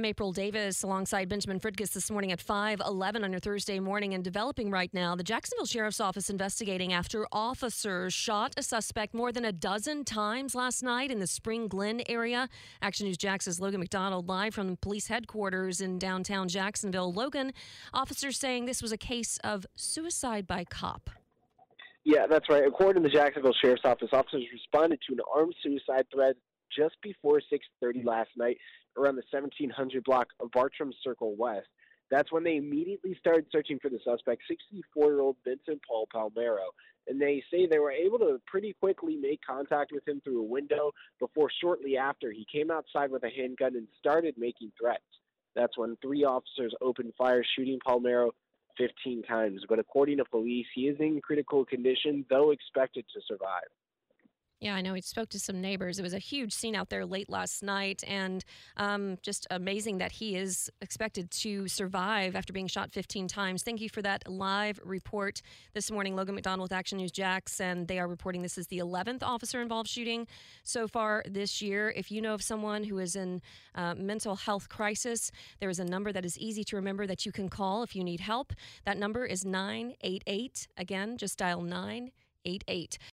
I'm April Davis alongside Benjamin Fritkus this morning at 5:11 on your Thursday morning and developing right now. The Jacksonville Sheriff's Office investigating after officers shot a suspect more than a dozen times last night in the Spring Glen area. Action News Jax's Logan MacDonald live from police headquarters in downtown Jacksonville. Logan, officers saying this was a case of suicide by cop. Yeah, that's right. According to the Jacksonville Sheriff's Office, officers responded to an armed suicide threat just before 6:30 last night around the 1700 block of Bartram Circle West. That's when they immediately started searching for the suspect, 64-year-old Vincent Paul Palmero. And they say they were able to pretty quickly make contact with him through a window before shortly after he came outside with a handgun and started making threats. That's when three officers opened fire, shooting Palmero 15 times. But according to police, he is in critical condition, though expected to survive. Yeah, I know. We spoke to some neighbors. It was a huge scene out there late last night, and um, just amazing that he is expected to survive after being shot 15 times. Thank you for that live report this morning. Logan MacDonald with Action News Jax, and they are reporting this is the 11th officer involved shooting so far this year. If you know of someone who is in uh, mental health crisis, there is a number that is easy to remember that you can call if you need help. That number is 988. Again, just dial 988.